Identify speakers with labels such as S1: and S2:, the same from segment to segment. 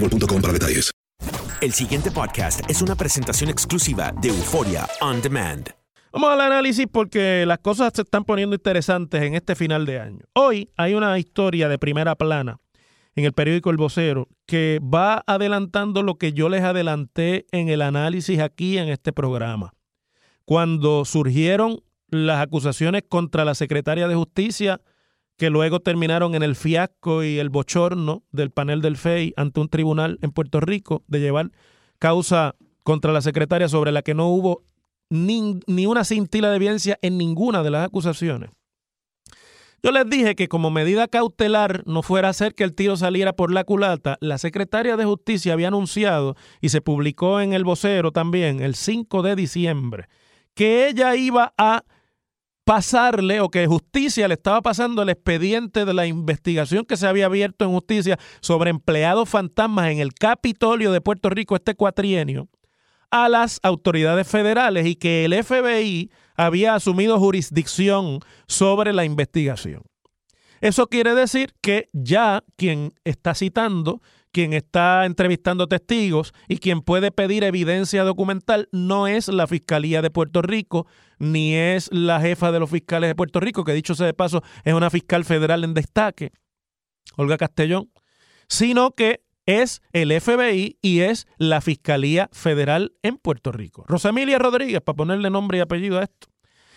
S1: boostmobile.com para detalles.
S2: El siguiente podcast es una presentación exclusiva de Euforia On Demand.
S3: Vamos al análisis porque las cosas se están poniendo interesantes en este final de año. Hoy hay una historia de primera plana en el periódico El Vocero que va adelantando lo que yo les adelanté en el análisis aquí en este programa. Cuando surgieron las acusaciones contra la secretaria de Justicia, que luego terminaron en el fiasco y el bochorno del panel del FEI ante un tribunal en Puerto Rico de llevar causa contra la secretaria sobre la que no hubo ni, ni una cintila de evidencia en ninguna de las acusaciones. Yo les dije que como medida cautelar no fuera a hacer que el tiro saliera por la culata, la secretaria de Justicia había anunciado, y se publicó en el vocero también, el 5 de diciembre, que ella iba a pasarle o que justicia le estaba pasando el expediente de la investigación que se había abierto en justicia sobre empleados fantasmas en el Capitolio de Puerto Rico este cuatrienio a las autoridades federales y que el FBI había asumido jurisdicción sobre la investigación. Eso quiere decir que ya quien está citando, quien está entrevistando testigos y quien puede pedir evidencia documental no es la Fiscalía de Puerto Rico, ni es la jefa de los fiscales de Puerto Rico, que dicho sea de paso es una fiscal federal en destaque, Olga Castellón, sino que es el FBI y es la Fiscalía Federal en Puerto Rico. Rosamilia Rodríguez, para ponerle nombre y apellido a esto.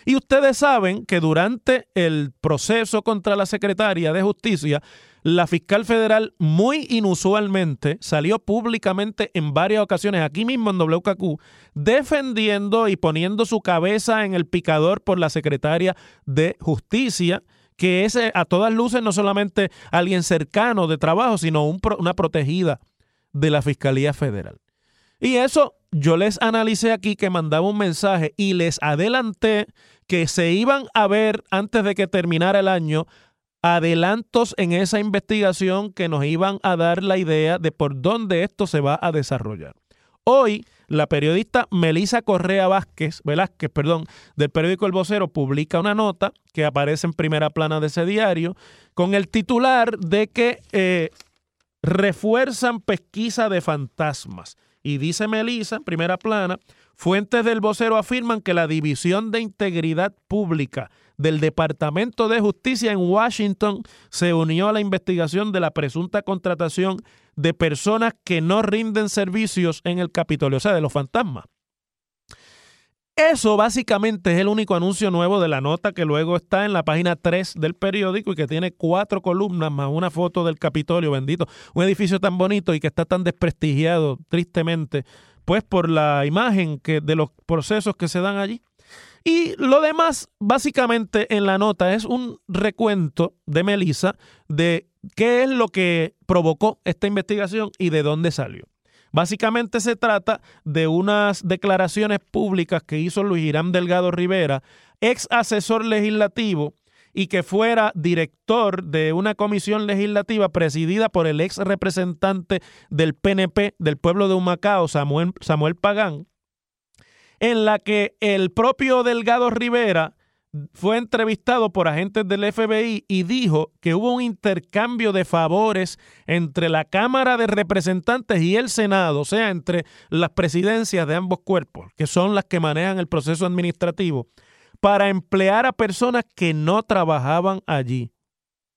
S3: Y ustedes saben que durante el proceso contra la secretaria de Justicia, la fiscal federal muy inusualmente salió públicamente en varias ocasiones aquí mismo en WKQ defendiendo y poniendo su cabeza en el picador por la secretaria de Justicia que es eh, a todas luces no solamente alguien cercano de trabajo, sino una protegida de la Fiscalía Federal. Y eso yo les analicé aquí que mandaba un mensaje y les adelanté que se iban a ver antes de que terminara el año adelantos en esa investigación que nos iban a dar la idea de por dónde esto se va a desarrollar. Hoy, la periodista Melisa Correa Vázquez, perdón, del periódico El Vocero, publica una nota que aparece en primera plana de ese diario con el titular de que eh, refuerzan pesquisa de fantasmas. Y dice Melisa, en primera plana, fuentes del vocero afirman que la División de Integridad Pública del Departamento de Justicia en Washington se unió a la investigación de la presunta contratación de personas que no rinden servicios en el Capitolio, o sea, de los fantasmas. Eso básicamente es el único anuncio nuevo de la nota que luego está en la página 3 del periódico y que tiene cuatro columnas más una foto del Capitolio, bendito. Un edificio tan bonito y que está tan desprestigiado, tristemente, pues por la imagen que, de los procesos que se dan allí. Y lo demás, básicamente en la nota, es un recuento de Melissa de qué es lo que provocó esta investigación y de dónde salió. Básicamente se trata de unas declaraciones públicas que hizo Luis Irán Delgado Rivera, ex asesor legislativo y que fuera director de una comisión legislativa presidida por el ex representante del PNP del pueblo de Humacao, Samuel, Samuel Pagán, en la que el propio Delgado Rivera fue entrevistado por agentes del FBI y dijo que hubo un intercambio de favores entre la Cámara de Representantes y el Senado, o sea, entre las presidencias de ambos cuerpos, que son las que manejan el proceso administrativo, para emplear a personas que no trabajaban allí.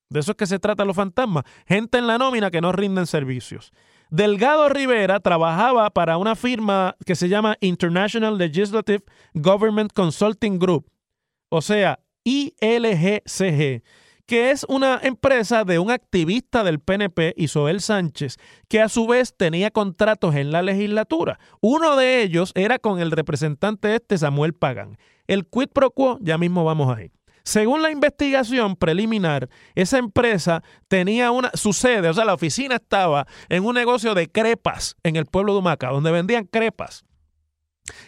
S3: De eso es que se trata los fantasmas, gente en la nómina que no rinden servicios. Delgado Rivera trabajaba para una firma que se llama International Legislative Government Consulting Group, o sea, ILGCG, que es una empresa de un activista del PNP, Isoel Sánchez, que a su vez tenía contratos en la legislatura. Uno de ellos era con el representante este, Samuel Pagan. El quid pro quo, ya mismo vamos a ir. Según la investigación preliminar, esa empresa tenía una, su sede, o sea, la oficina estaba en un negocio de crepas en el pueblo de Humaca, donde vendían crepas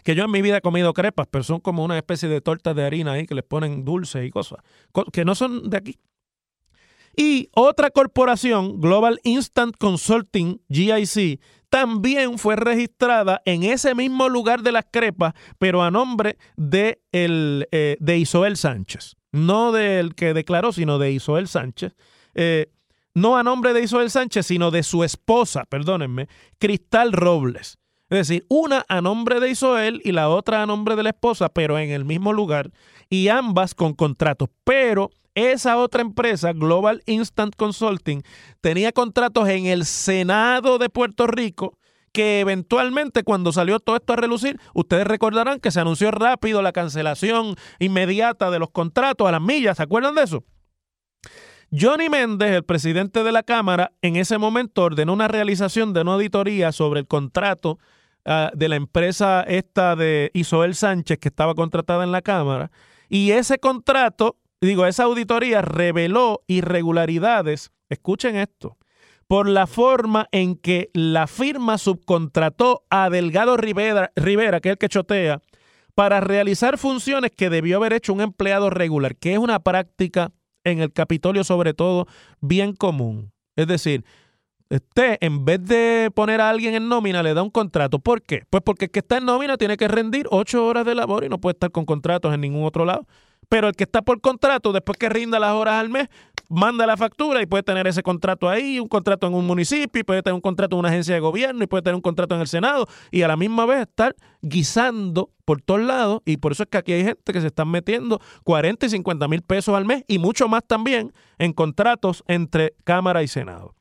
S3: que yo en mi vida he comido crepas, pero son como una especie de tortas de harina ahí que les ponen dulces y cosas, que no son de aquí. Y otra corporación, Global Instant Consulting, GIC, también fue registrada en ese mismo lugar de las crepas, pero a nombre de, el, eh, de Sánchez. No del que declaró, sino de Isoel Sánchez. Eh, no a nombre de Isoel Sánchez, sino de su esposa, perdónenme, Cristal Robles. Es decir, una a nombre de Isoel y la otra a nombre de la esposa, pero en el mismo lugar, y ambas con contratos. Pero esa otra empresa, Global Instant Consulting, tenía contratos en el Senado de Puerto Rico que eventualmente cuando salió todo esto a relucir, ustedes recordarán que se anunció rápido la cancelación inmediata de los contratos a las millas, ¿se acuerdan de eso? Johnny Méndez, el presidente de la Cámara, en ese momento ordenó una realización de una auditoría sobre el contrato ah, de la empresa esta de Isoel Sánchez que estaba contratada en la Cámara. Y ese contrato, digo, esa auditoría reveló irregularidades, escuchen esto, por la forma en que la firma subcontrató a Delgado Rivera, Rivera que es el que chotea, para realizar funciones que debió haber hecho un empleado regular, que es una práctica en el Capitolio sobre todo bien común. Es decir, usted en vez de poner a alguien en nómina le da un contrato. ¿Por qué? Pues porque el que está en nómina tiene que rendir ocho horas de labor y no puede estar con contratos en ningún otro lado. Pero el que está por contrato, después que rinda las horas al mes, manda la factura y puede tener ese contrato ahí, un contrato en un municipio, y puede tener un contrato en una agencia de gobierno, y puede tener un contrato en el Senado, y a la misma vez estar guisando por todos lados. Y por eso es que aquí hay gente que se están metiendo 40 y 50 mil pesos al mes y mucho más también en contratos entre Cámara y Senado.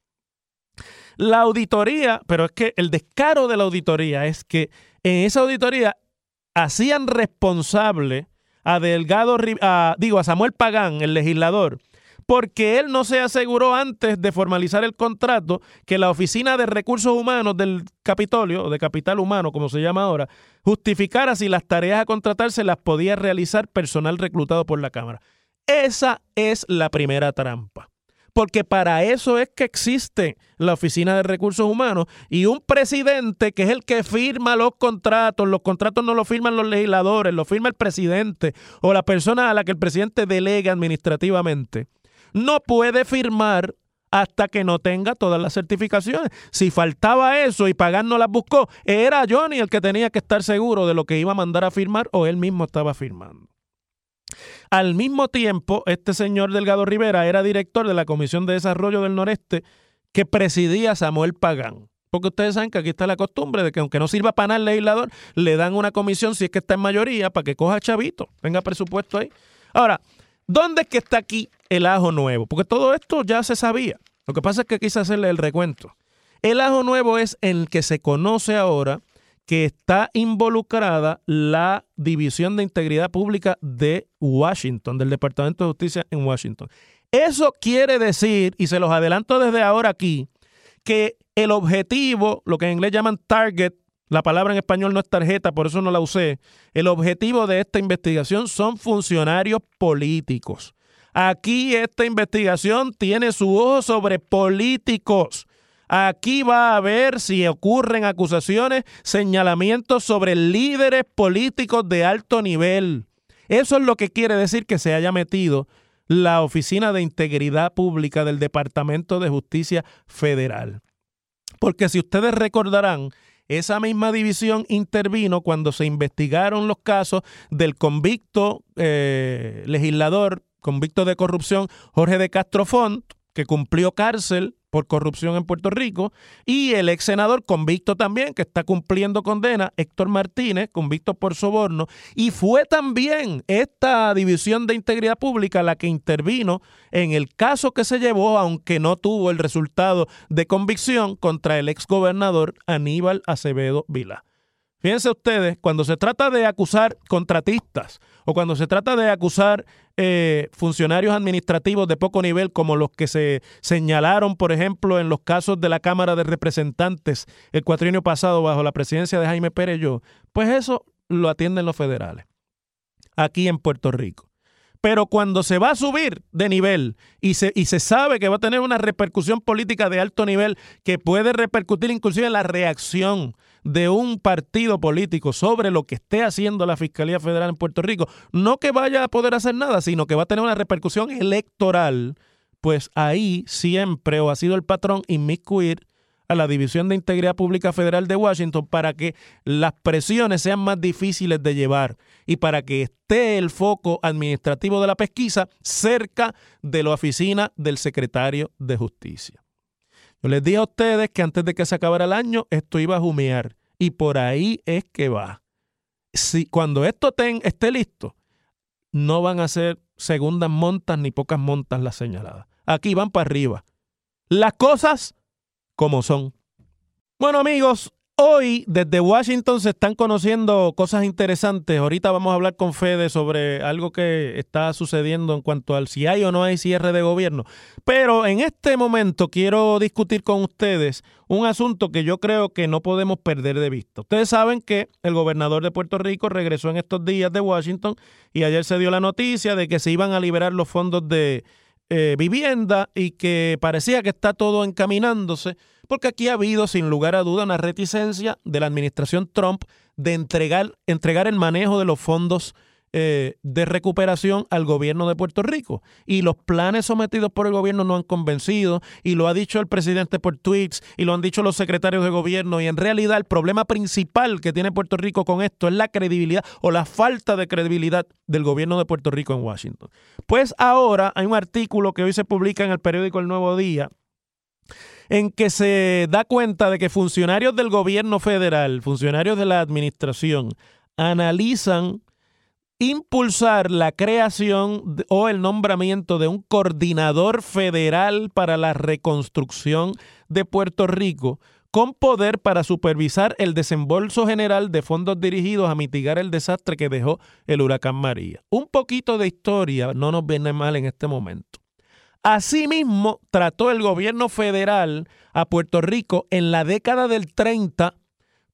S3: La auditoría, pero es que el descaro de la auditoría es que en esa auditoría hacían responsable a Delgado, digo, a Samuel Pagán, el legislador, porque él no se aseguró antes de formalizar el contrato que la Oficina de Recursos Humanos del Capitolio, o de Capital Humano, como se llama ahora, justificara si las tareas a contratarse las podía realizar personal reclutado por la Cámara. Esa es la primera trampa porque para eso es que existe la Oficina de Recursos Humanos y un presidente que es el que firma los contratos, los contratos no los firman los legisladores, los firma el presidente o la persona a la que el presidente delega administrativamente, no puede firmar hasta que no tenga todas las certificaciones. Si faltaba eso y Pagan no las buscó, era Johnny el que tenía que estar seguro de lo que iba a mandar a firmar o él mismo estaba firmando. Al mismo tiempo, este señor Delgado Rivera era director de la Comisión de Desarrollo del Noreste que presidía Samuel Pagán. Porque ustedes saben que aquí está la costumbre de que aunque no sirva para nada el legislador, le dan una comisión si es que está en mayoría para que coja chavito, tenga presupuesto ahí. Ahora, ¿dónde es que está aquí el ajo nuevo? Porque todo esto ya se sabía. Lo que pasa es que quise hacerle el recuento. El ajo nuevo es el que se conoce ahora que está involucrada la División de Integridad Pública de Washington, del Departamento de Justicia en Washington. Eso quiere decir, y se los adelanto desde ahora aquí, que el objetivo, lo que en inglés llaman target, la palabra en español no es tarjeta, por eso no la usé, el objetivo de esta investigación son funcionarios políticos. Aquí esta investigación tiene su ojo sobre políticos. Aquí va a ver si ocurren acusaciones, señalamientos sobre líderes políticos de alto nivel. Eso es lo que quiere decir que se haya metido la Oficina de Integridad Pública del Departamento de Justicia Federal. Porque si ustedes recordarán, esa misma división intervino cuando se investigaron los casos del convicto eh, legislador, convicto de corrupción, Jorge de Castro Font, que cumplió cárcel por corrupción en Puerto Rico, y el ex senador convicto también, que está cumpliendo condena, Héctor Martínez, convicto por soborno, y fue también esta División de Integridad Pública la que intervino en el caso que se llevó, aunque no tuvo el resultado de convicción, contra el ex gobernador Aníbal Acevedo Vila. Fíjense ustedes, cuando se trata de acusar contratistas o cuando se trata de acusar eh, funcionarios administrativos de poco nivel, como los que se señalaron, por ejemplo, en los casos de la Cámara de Representantes el cuatrienio pasado bajo la presidencia de Jaime Pérez pues eso lo atienden los federales aquí en Puerto Rico. Pero cuando se va a subir de nivel y se, y se sabe que va a tener una repercusión política de alto nivel que puede repercutir inclusive en la reacción de un partido político sobre lo que esté haciendo la Fiscalía Federal en Puerto Rico, no que vaya a poder hacer nada, sino que va a tener una repercusión electoral, pues ahí siempre o ha sido el patrón inmiscuir a la División de Integridad Pública Federal de Washington para que las presiones sean más difíciles de llevar y para que esté el foco administrativo de la pesquisa cerca de la oficina del secretario de Justicia. Yo les dije a ustedes que antes de que se acabara el año esto iba a humear y por ahí es que va. Si, cuando esto esté listo, no van a ser segundas montas ni pocas montas las señaladas. Aquí van para arriba. Las cosas como son. Bueno amigos, hoy desde Washington se están conociendo cosas interesantes. Ahorita vamos a hablar con Fede sobre algo que está sucediendo en cuanto al si hay o no hay cierre de gobierno. Pero en este momento quiero discutir con ustedes un asunto que yo creo que no podemos perder de vista. Ustedes saben que el gobernador de Puerto Rico regresó en estos días de Washington y ayer se dio la noticia de que se iban a liberar los fondos de eh, vivienda y que parecía que está todo encaminándose, porque aquí ha habido sin lugar a duda una reticencia de la administración Trump de entregar, entregar el manejo de los fondos eh, de recuperación al gobierno de Puerto Rico. Y los planes sometidos por el gobierno no han convencido, y lo ha dicho el presidente por tweets, y lo han dicho los secretarios de gobierno, y en realidad el problema principal que tiene Puerto Rico con esto es la credibilidad o la falta de credibilidad del gobierno de Puerto Rico en Washington. Pues ahora hay un artículo que hoy se publica en el periódico El Nuevo Día, en que se da cuenta de que funcionarios del gobierno federal, funcionarios de la administración, analizan impulsar la creación o el nombramiento de un coordinador federal para la reconstrucción de Puerto Rico con poder para supervisar el desembolso general de fondos dirigidos a mitigar el desastre que dejó el huracán María. Un poquito de historia no nos viene mal en este momento. Asimismo, trató el gobierno federal a Puerto Rico en la década del 30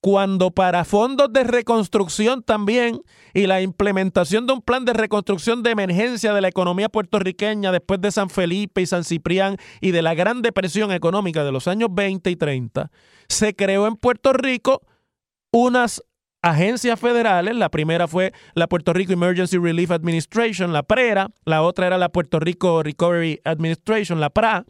S3: cuando para fondos de reconstrucción también y la implementación de un plan de reconstrucción de emergencia de la economía puertorriqueña después de San Felipe y San Ciprián y de la gran depresión económica de los años 20 y 30, se creó en Puerto Rico unas agencias federales. La primera fue la Puerto Rico Emergency Relief Administration, la PRERA, la otra era la Puerto Rico Recovery Administration, la PRA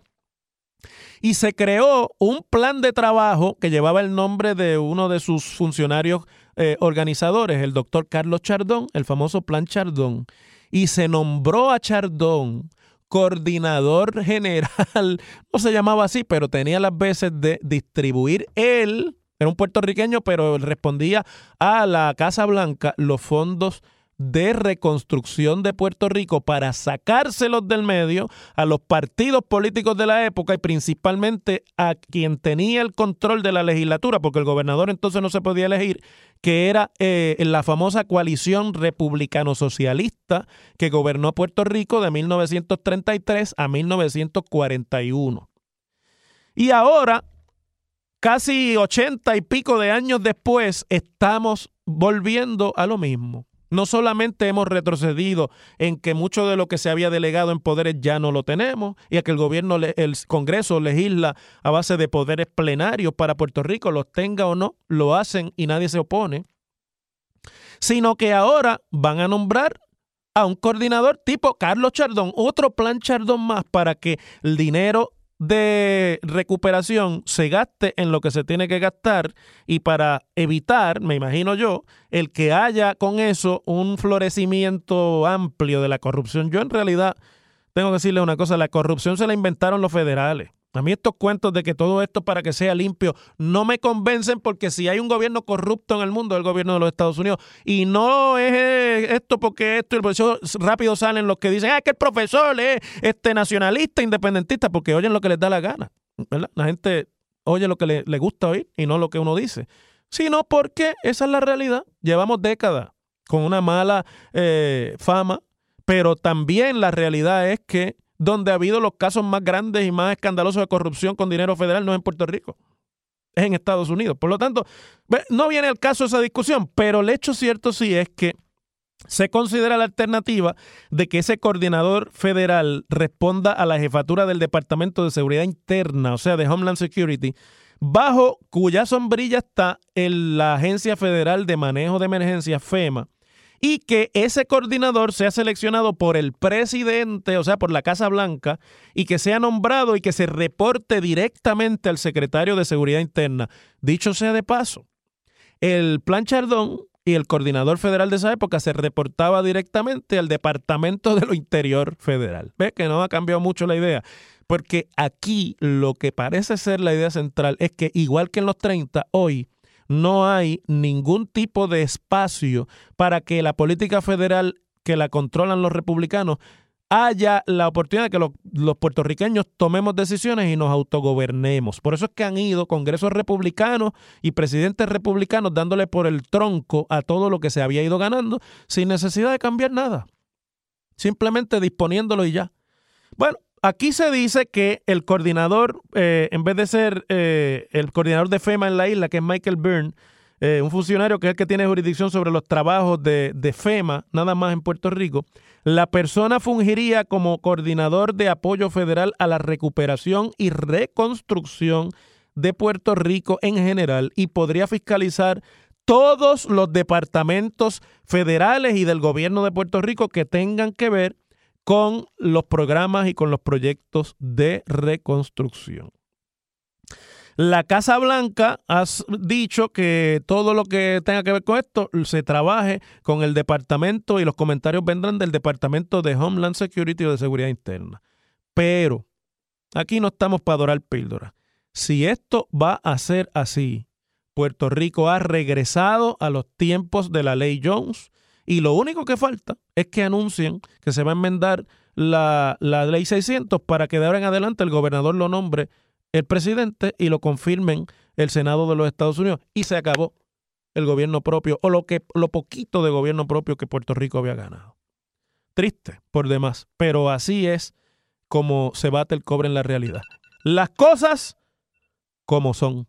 S3: y se creó un plan de trabajo que llevaba el nombre de uno de sus funcionarios eh, organizadores, el doctor Carlos Chardón, el famoso Plan Chardón, y se nombró a Chardón coordinador general, no se llamaba así, pero tenía las veces de distribuir él, era un puertorriqueño, pero respondía a la Casa Blanca los fondos de reconstrucción de Puerto Rico para sacárselos del medio a los partidos políticos de la época y principalmente a quien tenía el control de la legislatura, porque el gobernador entonces no se podía elegir, que era eh, la famosa coalición republicano-socialista que gobernó Puerto Rico de 1933 a 1941. Y ahora, casi ochenta y pico de años después, estamos volviendo a lo mismo. No solamente hemos retrocedido en que mucho de lo que se había delegado en poderes ya no lo tenemos y a que el gobierno, el Congreso legisla a base de poderes plenarios para Puerto Rico, los tenga o no, lo hacen y nadie se opone, sino que ahora van a nombrar a un coordinador tipo Carlos Chardón, otro plan Chardón más para que el dinero de recuperación se gaste en lo que se tiene que gastar y para evitar, me imagino yo, el que haya con eso un florecimiento amplio de la corrupción. Yo en realidad tengo que decirle una cosa, la corrupción se la inventaron los federales. A mí estos cuentos de que todo esto para que sea limpio no me convencen porque si hay un gobierno corrupto en el mundo es el gobierno de los Estados Unidos. Y no es eh, esto porque esto el profesor rápido salen los que dicen, ah, que el profesor es este nacionalista, independentista, porque oyen lo que les da la gana. La gente oye lo que le, gusta oír y no lo que uno dice. Sino porque esa es la realidad. Llevamos décadas con una mala eh, fama, pero también la realidad es que donde ha habido los casos más grandes y más escandalosos de corrupción con dinero federal no es en Puerto Rico, es en Estados Unidos. Por lo tanto, no viene el caso esa discusión, pero el hecho cierto sí es que se considera la alternativa de que ese coordinador federal responda a la jefatura del Departamento de Seguridad Interna, o sea, de Homeland Security, bajo cuya sombrilla está la Agencia Federal de Manejo de Emergencias, FEMA, y que ese coordinador sea seleccionado por el presidente, o sea, por la Casa Blanca, y que sea nombrado y que se reporte directamente al secretario de Seguridad Interna. Dicho sea de paso, el plan Chardón y el coordinador federal de esa época se reportaba directamente al Departamento de lo Interior Federal. ¿Ve que no ha cambiado mucho la idea? Porque aquí lo que parece ser la idea central es que igual que en los 30, hoy no hay ningún tipo de espacio para que la política federal que la controlan los republicanos haya la oportunidad de que los, puertorriqueños tomemos decisiones y nos autogobernemos. Por eso es que han ido congresos republicanos y presidentes republicanos dándole por el tronco a todo lo que se había ido ganando sin necesidad de cambiar nada. Simplemente disponiéndolo y ya. Bueno, Aquí se dice que el coordinador, eh, en vez de ser eh, el coordinador de FEMA en la isla, que es Michael Byrne, eh, un funcionario que es el que tiene jurisdicción sobre los trabajos de, de, FEMA, nada más en Puerto Rico, la persona fungiría como coordinador de apoyo federal a la recuperación y reconstrucción de Puerto Rico en general y podría fiscalizar todos los departamentos federales y del gobierno de Puerto Rico que tengan que ver con los programas y con los proyectos de reconstrucción. La Casa Blanca ha dicho que todo lo que tenga que ver con esto se trabaje con el departamento y los comentarios vendrán del Departamento de Homeland Security o de Seguridad Interna. Pero aquí no estamos para adorar píldora. Si esto va a ser así, Puerto Rico ha regresado a los tiempos de la ley Jones y lo único que falta es que anuncien que se va a enmendar la, ley 600 para que de ahora en adelante el gobernador lo nombre el presidente y lo confirmen el Senado de los Estados Unidos. Y se acabó el gobierno propio o lo, que, lo poquito de gobierno propio que Puerto Rico había ganado. Triste por demás, pero así es como se bate el cobre en la realidad. Las cosas como son.